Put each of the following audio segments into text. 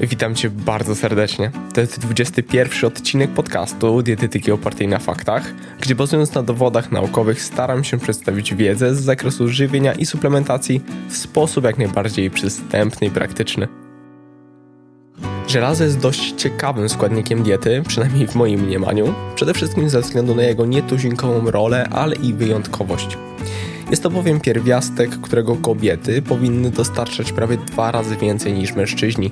Witam Cię bardzo serdecznie. To jest 21 odcinek podcastu Dietetyki opartej na faktach, gdzie bazując na dowodach naukowych staram się przedstawić wiedzę z zakresu żywienia i suplementacji w sposób jak najbardziej przystępny i praktyczny. Żelazo jest dość ciekawym składnikiem diety, przynajmniej w moim mniemaniu, przede wszystkim ze względu na jego nietuzinkową rolę, ale i wyjątkowość. Jest to bowiem pierwiastek, którego kobiety powinny dostarczać prawie dwa razy więcej niż mężczyźni.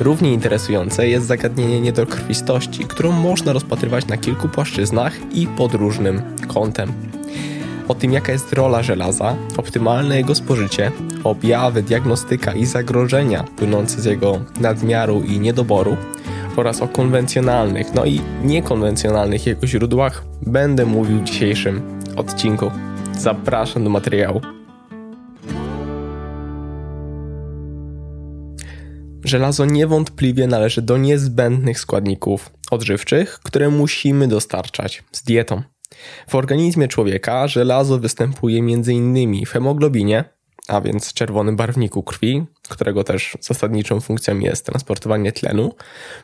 Równie interesujące jest zagadnienie niedokrwistości, którą można rozpatrywać na kilku płaszczyznach i pod różnym kątem. O tym, jaka jest rola żelaza, optymalne jego spożycie, objawy, diagnostyka i zagrożenia płynące z jego nadmiaru i niedoboru oraz o konwencjonalnych, no i niekonwencjonalnych jego źródłach będę mówił w dzisiejszym odcinku. Zapraszam do materiału. Żelazo niewątpliwie należy do niezbędnych składników odżywczych, które musimy dostarczać z dietą. W organizmie człowieka żelazo występuje m.in. w hemoglobinie, a więc czerwonym barwniku krwi, którego też zasadniczą funkcją jest transportowanie tlenu,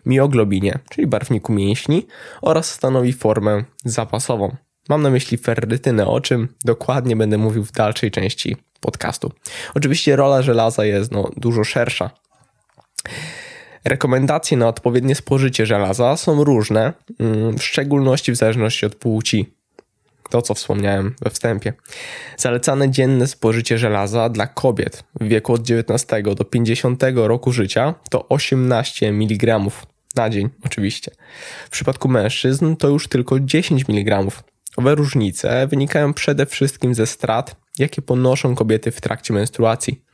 mioglobinie, czyli barwniku mięśni, oraz stanowi formę zapasową. Mam na myśli ferrytynę, o czym dokładnie będę mówił w dalszej części podcastu. Oczywiście rola żelaza jest no, dużo szersza. Rekomendacje na odpowiednie spożycie żelaza są różne, mm, w szczególności w zależności od płci. To, co wspomniałem we wstępie. Zalecane dzienne spożycie żelaza dla kobiet w wieku od 19 do 50 roku życia to 18 mg na dzień, oczywiście. W przypadku mężczyzn to już tylko 10 mg. Owe różnice wynikają przede wszystkim ze strat, jakie ponoszą kobiety w trakcie menstruacji.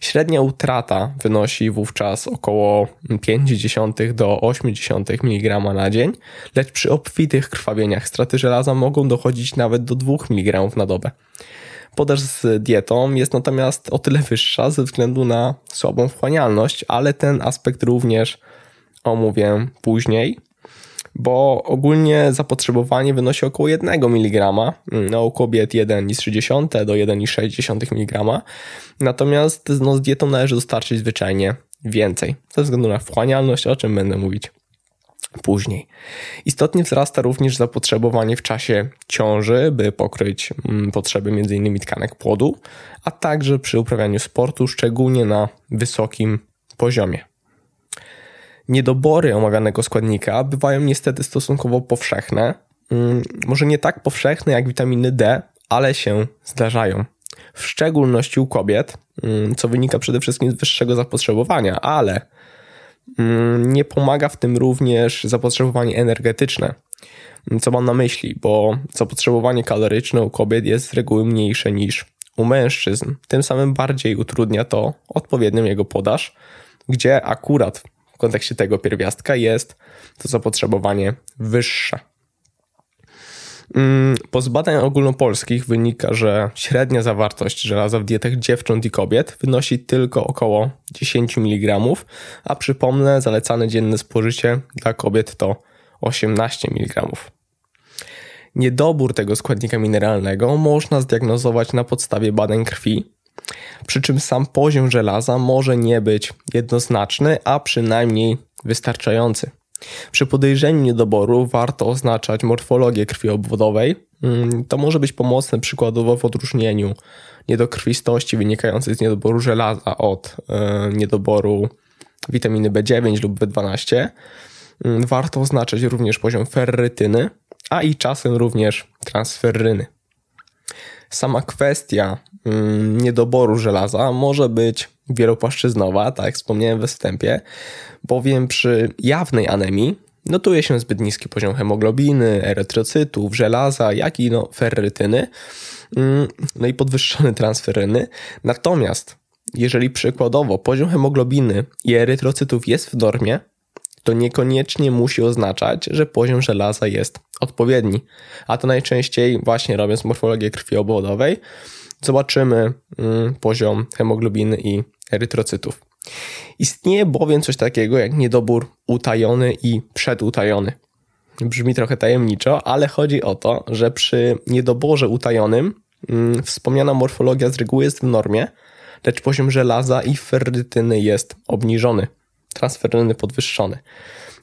Średnia utrata wynosi wówczas około 0,5 do 0,8 mg na dzień, lecz przy obfitych krwawieniach straty żelaza mogą dochodzić nawet do 2 mg na dobę. Podaż z dietą jest natomiast o tyle wyższa ze względu na słabą wchłanialność, ale ten aspekt również omówię później bo ogólnie zapotrzebowanie wynosi około 1 mg, no, u kobiet 1,3 do 1,6 mg, natomiast no, z dietą należy dostarczyć zwyczajnie więcej, ze względu na wchłanialność, o czym będę mówić później. Istotnie wzrasta również zapotrzebowanie w czasie ciąży, by pokryć mm, potrzeby m.in. tkanek płodu, a także przy uprawianiu sportu, szczególnie na wysokim poziomie. Niedobory omawianego składnika bywają niestety stosunkowo powszechne. Mm, może nie tak powszechne jak witaminy D, ale się zdarzają. W szczególności u kobiet, mm, co wynika przede wszystkim z wyższego zapotrzebowania, ale mm, nie pomaga w tym również zapotrzebowanie energetyczne. Co mam na myśli? Bo zapotrzebowanie kaloryczne u kobiet jest z reguły mniejsze niż u mężczyzn. Tym samym bardziej utrudnia to odpowiednią jego podaż, gdzie akurat kontekście tego pierwiastka jest to zapotrzebowanie wyższe. Mm, po badań ogólnopolskich wynika, że średnia zawartość żelaza w dietach dziewcząt i kobiet wynosi tylko około 10 mg, a przypomnę, zalecane dzienne spożycie dla kobiet to 18 mg. Niedobór tego składnika mineralnego można zdiagnozować na podstawie badań krwi, przy czym sam poziom żelaza może nie być jednoznaczny, a przynajmniej wystarczający. Przy podejrzeniu niedoboru warto oznaczać morfologię krwi obwodowej. Mm, to może być pomocne przykładowo w odróżnieniu niedokrwistości wynikającej z niedoboru żelaza od e, niedoboru witaminy B9 lub B12. Mm, warto oznaczać również poziom ferrytyny, a i czasem również transferryny sama kwestia niedoboru żelaza może być wielopłaszczyznowa, tak wspomniałem we wstępie, bowiem przy jawnej anemii notuje się zbyt niski poziom hemoglobiny, erytrocytów, żelaza, jak i no, ferrytyny, mm, no i podwyższony transferyny. Natomiast jeżeli przykładowo poziom hemoglobiny i erytrocytów jest w normie, to niekoniecznie musi oznaczać, że poziom żelaza jest odpowiedni. A to najczęściej właśnie robiąc morfologię krwi obwodowej zobaczymy mm, poziom hemoglobiny i erytrocytów. Istnieje bowiem coś takiego jak niedobór utajony i przedutajony. Brzmi trochę tajemniczo, ale chodzi o to, że przy niedoborze utajonym mm, wspomniana morfologia z reguły jest w normie, lecz poziom żelaza i ferrytyny jest obniżony. transferyny podwyższony.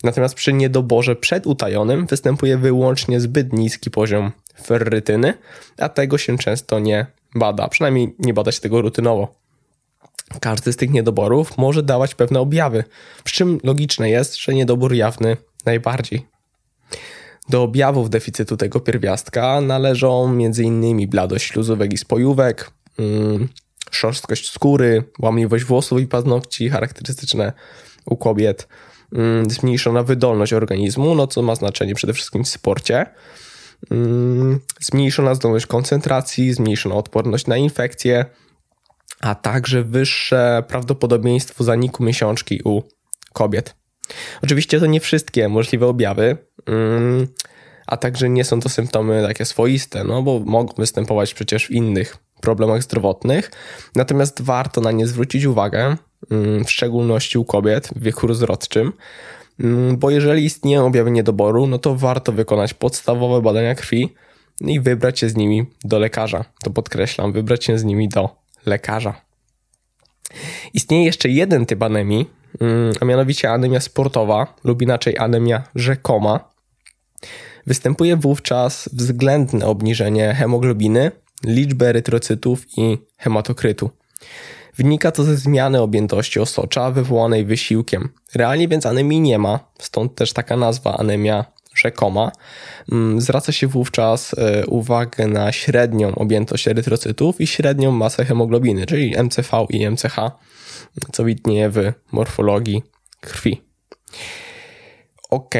Natomiast przy niedoborze przedutajonym występuje wyłącznie zbyt niski poziom ferrytyny, a tego się często nie bada, przynajmniej nie bada się tego rutynowo. Każdy z tych niedoborów może dawać pewne objawy, przy czym logiczne jest, że niedobór jawny najbardziej. Do objawów deficytu tego pierwiastka należą m.in. bladość śluzówek i spojówek, mm, szorstkość skóry, łamliwość włosów i paznokci charakterystyczne u kobiet, mm, zmniejszona wydolność organizmu, no co ma znaczenie przede wszystkim w sporcie, zmniejszona zdolność koncentracji, zmniejszona odporność na infekcje, a także wyższe prawdopodobieństwo zaniku miesiączki u kobiet. Oczywiście to nie wszystkie możliwe objawy, mm, a także nie są to symptomy takie swoiste, no bo mogą występować przecież w innych problemach zdrowotnych. Natomiast warto na nie zwrócić uwagę, mm, w szczególności u kobiet w wieku rozrodczym, mm, bo jeżeli istnieją objawy niedoboru, no to warto wykonać podstawowe badania krwi i wybrać się z nimi do lekarza. To podkreślam, wybrać się z nimi do lekarza. Istnieje jeszcze jeden typ anemii, mm, a mianowicie anemia sportowa lub inaczej anemia rzekoma. Występuje wówczas względne obniżenie hemoglobiny, liczby erytrocytów i hematokrytu. Wynika to ze zmiany objętości osocza wywołanej wysiłkiem. Realnie więc anemii nie ma, stąd też taka nazwa anemia rzekoma. Mm, zwraca się wówczas e, uwagę na średnią objętość erytrocytów i średnią masę hemoglobiny, czyli MCV i MCH, co widnieje w morfologii krwi. Ok.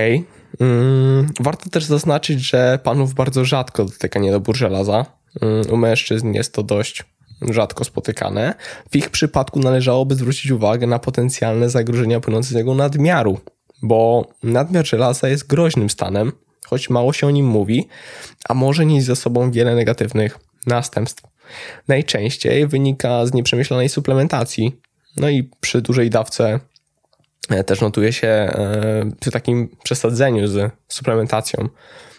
Mm, warto też zaznaczyć, że panów bardzo rzadko dotyka niedobór żelaza. Mm, u mężczyzn jest to dość rzadko spotykane. W ich przypadku należałoby zwrócić uwagę na potencjalne zagrożenia płynące z jego nadmiaru, bo nadmiar żelaza jest groźnym stanem, choć mało się o nim mówi, a może nieść ze sobą wiele negatywnych następstw. Najczęściej wynika z nieprzemyślanej suplementacji, no i przy dużej dawce e, też notuje się e, przy takim przesadzeniu z suplementacją,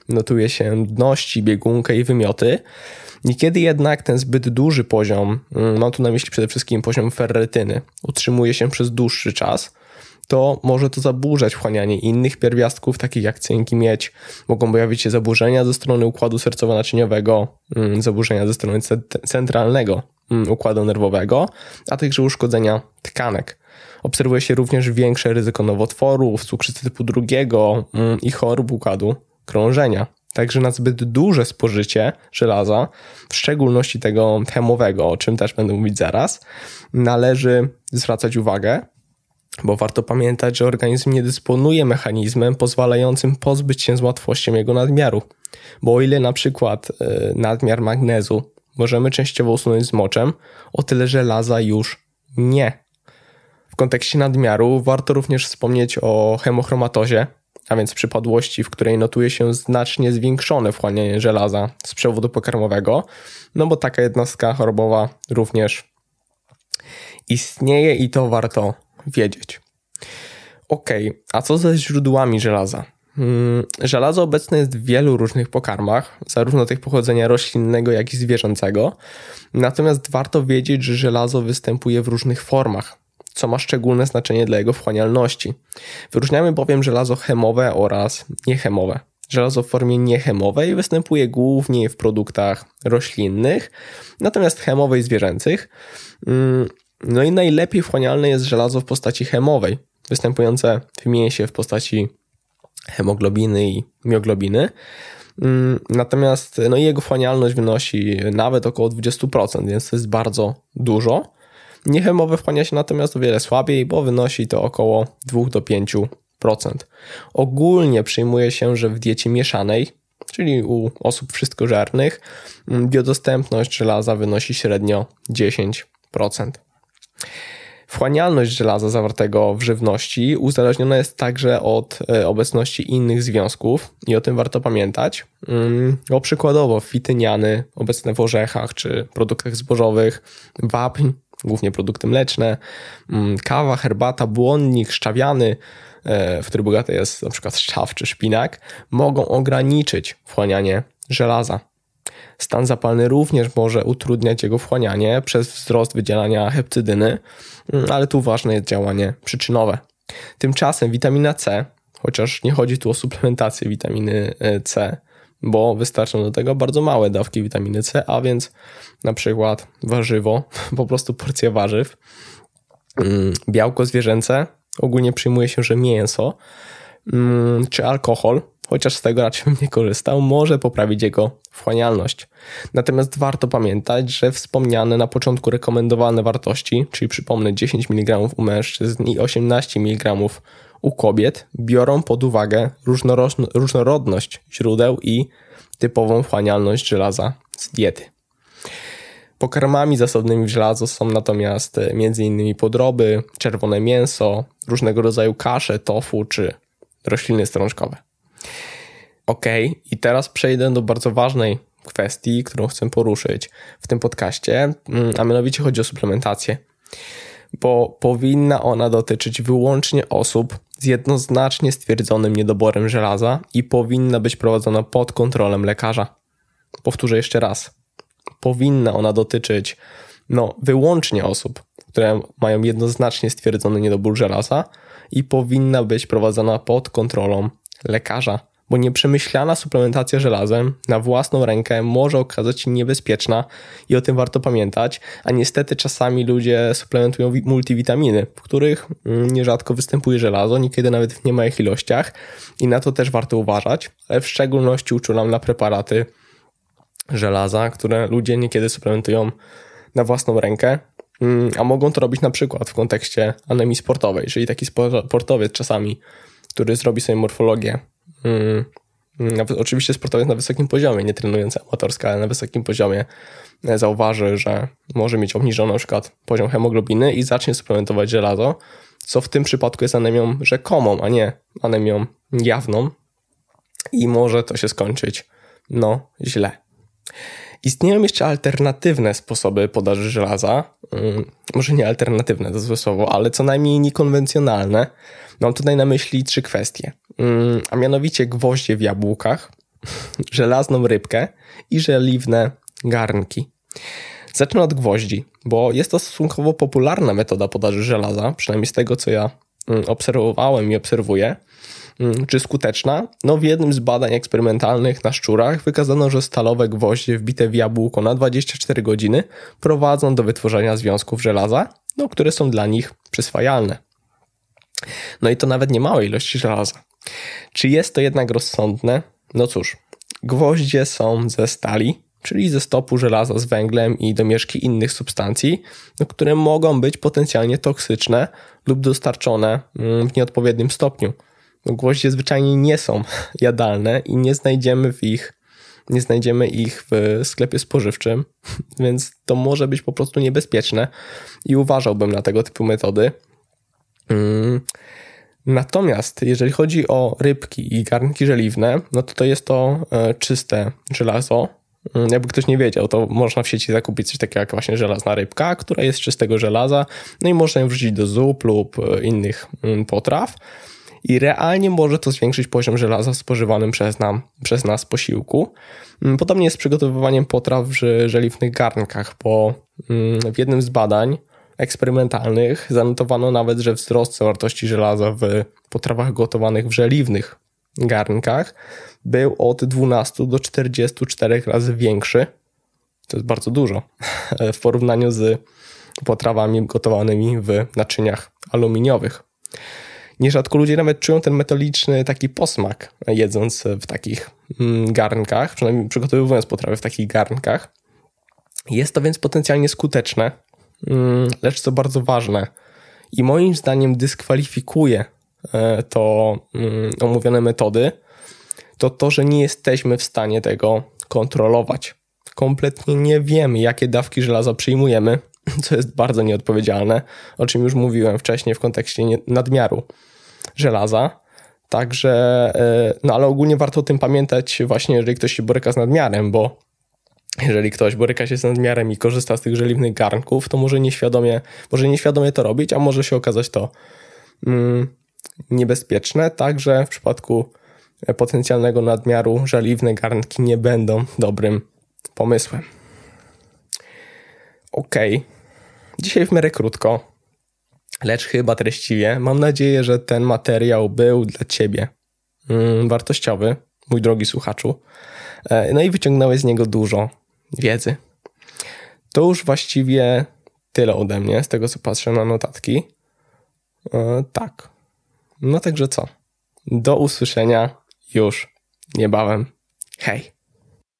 notuje się nudności, biegunkę i wymioty. Niekiedy jednak ten zbyt duży poziom, mm, mam tu na myśli przede wszystkim poziom ferrytyny, utrzymuje się przez dłuższy czas, to może to zaburzać wchłanianie innych pierwiastków, takich jak cynk i miedź. Mogą pojawić się zaburzenia ze strony układu sercowo-naczyniowego, mm, zaburzenia ze strony centralnego mm, układu nerwowego, a także uszkodzenia tkanek. Obserwuje się również większe ryzyko nowotworów, cukrzycy typu drugiego i chorób układu krążenia. Także na zbyt duże spożycie żelaza, w szczególności tego hemowego, o czym też będę mówić zaraz, należy zwracać uwagę, bo warto pamiętać, że organizm nie dysponuje mechanizmem pozwalającym pozbyć się z łatwością jego nadmiaru. Bo o ile na przykład e, nadmiar magnezu możemy częściowo usunąć z moczem, o tyle żelaza już nie. W kontekście nadmiaru warto również wspomnieć o hemochromatozie, a więc przypadłości, w której notuje się znacznie zwiększone wchłanianie żelaza z przewodu pokarmowego, no bo taka jednostka chorobowa również istnieje i to warto wiedzieć. Ok, a co ze źródłami żelaza? Hmm, żelazo obecne jest w wielu różnych pokarmach, zarówno tych pochodzenia roślinnego, jak i zwierzęcego. Natomiast warto wiedzieć, że żelazo występuje w różnych formach, co ma szczególne znaczenie dla jego wchłanialności. Wyróżniamy bowiem żelazo chemowe oraz niechemowe. Żelazo w formie niechemowej występuje głównie w produktach roślinnych, natomiast chemowej zwierzęcych. Hmm, no i najlepiej wchłanialne jest żelazo w postaci chemowej, występujące w mięsie w postaci hemoglobiny i mioglobiny. Mm, natomiast no jego wchłanialność wynosi nawet około 20%, więc to jest bardzo dużo. Niechemowe wchłania się natomiast o wiele słabiej, bo wynosi to około 2 do 5%. Ogólnie przyjmuje się, że w diecie mieszanej, czyli u osób wszystkożernych, mm, biodostępność żelaza wynosi średnio 10%. Wchłanialność żelaza zawartego w żywności uzależniona jest także od e, obecności innych związków i o tym warto pamiętać. Mm, bo przykładowo fityniany obecne w orzechach czy produktach zbożowych, wapń, głównie produkty mleczne, mm, kawa, herbata, błonnik, szczawiany, e, w który bogaty jest na przykład szczaw czy szpinak, mogą ograniczyć wchłanianie żelaza. Stan zapalny również może utrudniać jego wchłanianie przez wzrost wydzielania hepcydyny, mm, ale tu ważne jest działanie przyczynowe. Tymczasem witamina C, chociaż nie chodzi tu o suplementację witaminy e, C, bo wystarczą do tego bardzo małe dawki witaminy C, a więc na przykład warzywo, po prostu porcja warzyw, mm, białko zwierzęce, ogólnie przyjmuje się, że mięso, mm, czy alkohol, chociaż z tego raczej bym nie korzystał, może poprawić jego wchłanialność. Natomiast warto pamiętać, że wspomniane na początku rekomendowane wartości, czyli przypomnę 10 mg u mężczyzn i 18 mg u kobiet, biorą pod uwagę różnorodność źródeł i typową wchłanialność żelaza z diety. Pokarmami zasobnymi w żelazo są natomiast m.in. podroby, czerwone mięso, różnego rodzaju kasze, tofu czy rośliny strączkowe. Ok, i teraz przejdę do bardzo ważnej kwestii, którą chcę poruszyć w tym podcaście, mm, a mianowicie chodzi o suplementację, bo powinna ona dotyczyć wyłącznie osób z jednoznacznie stwierdzonym niedoborem żelaza i powinna być prowadzona pod kontrolą lekarza. Powtórzę jeszcze raz. Powinna ona dotyczyć no, wyłącznie osób, które mają jednoznacznie stwierdzony niedobór żelaza i powinna być prowadzona pod kontrolą lekarza bo nieprzemyślana suplementacja żelazem na własną rękę może okazać się niebezpieczna i o tym warto pamiętać, a niestety czasami ludzie suplementują multivitaminy, w których mm, nierzadko występuje żelazo, niekiedy nawet w niemałych ilościach i na to też warto uważać, ale w szczególności uczulam na preparaty żelaza, które ludzie niekiedy suplementują na własną rękę, mm, a mogą to robić na przykład w kontekście anemii sportowej, czyli taki sportowiec czasami, który zrobi sobie morfologię Mm, oczywiście sportowiec na wysokim poziomie, nie trenujący amatorsko, ale na wysokim poziomie e, zauważy, że może mieć obniżony na przykład poziom hemoglobiny i zacznie suplementować żelazo, co w tym przypadku jest anemią rzekomą, a nie anemią jawną i może to się skończyć no źle. Istnieją jeszcze alternatywne sposoby podaży żelaza, mm, może nie alternatywne, to złe słowo, ale co najmniej niekonwencjonalne. Mam tutaj na myśli trzy kwestie, a mianowicie gwoździe w jabłkach, żelazną rybkę i żeliwne garnki. Zacznę od gwoździ, bo jest to stosunkowo popularna metoda podaży żelaza, przynajmniej z tego co ja mm, obserwowałem i obserwuję. Mm, czy skuteczna? No w jednym z badań eksperymentalnych na szczurach wykazano, że stalowe gwoździe wbite w jabłko na 24 godziny prowadzą do wytworzenia związków żelaza, no, które są dla nich przyswajalne. No i to nawet nie małe ilości żelaza. Czy jest to jednak rozsądne? No cóż, gwoździe są ze stali, czyli ze stopu żelaza z węglem i domieszki innych substancji, no, które mogą być potencjalnie toksyczne lub dostarczone mm, w nieodpowiednim stopniu. No, gwoździe zwyczajnie nie są jadalne i nie znajdziemy w ich nie znajdziemy ich w sklepie spożywczym, więc to może być po prostu niebezpieczne i uważałbym na tego typu metody. Mm. Natomiast jeżeli chodzi o rybki i garnki żeliwne, no to to jest to e, czyste żelazo. Mm, jakby ktoś nie wiedział, to można w sieci zakupić coś takiego jak właśnie żelazna rybka, która jest czystego żelaza, no i można ją wrzucić do zup lub e, innych mm, potraw i realnie może to zwiększyć poziom żelaza spożywanym przez, nam, przez nas posiłku. Podobnie jest z przygotowywaniem potraw w żeliwnych garnkach, bo w jednym z badań eksperymentalnych zanotowano nawet, że wzrost zawartości żelaza w potrawach gotowanych w żeliwnych garnkach był od 12 do 44 razy większy. To jest bardzo dużo w porównaniu z potrawami gotowanymi w naczyniach aluminiowych. Nierzadko ludzie nawet czują ten metaliczny taki posmak, jedząc w takich mm, garnkach, przynajmniej przygotowując potrawy w takich garnkach. Jest to więc potencjalnie skuteczne, lecz co bardzo ważne i moim zdaniem dyskwalifikuje e, to mm, omówione metody, to to, że nie jesteśmy w stanie tego kontrolować. Kompletnie nie wiemy, jakie dawki żelaza przyjmujemy, co jest bardzo nieodpowiedzialne, o czym już mówiłem wcześniej w kontekście nadmiaru żelaza. Także, e, no ale ogólnie warto o tym pamiętać właśnie, jeżeli ktoś się boryka z nadmiarem, bo jeżeli ktoś boryka się z nadmiarem i korzysta z tych żeliwnych garnków, to może nieświadomie, może nieświadomie to robić, a może się okazać to mm, niebezpieczne. Także w przypadku potencjalnego nadmiaru żeliwne garnki nie będą dobrym pomysłem. Ok, dzisiaj w miarę krótko, lecz chyba treściwie. Mam nadzieję, że ten materiał był dla Ciebie mm, wartościowy, mój drogi słuchaczu. E, no i wyciągnąłeś z niego dużo wiedzy. To już właściwie tyle ode mnie, z tego co patrzę na notatki. E, tak. No także co? Do usłyszenia już niebawem. Hej!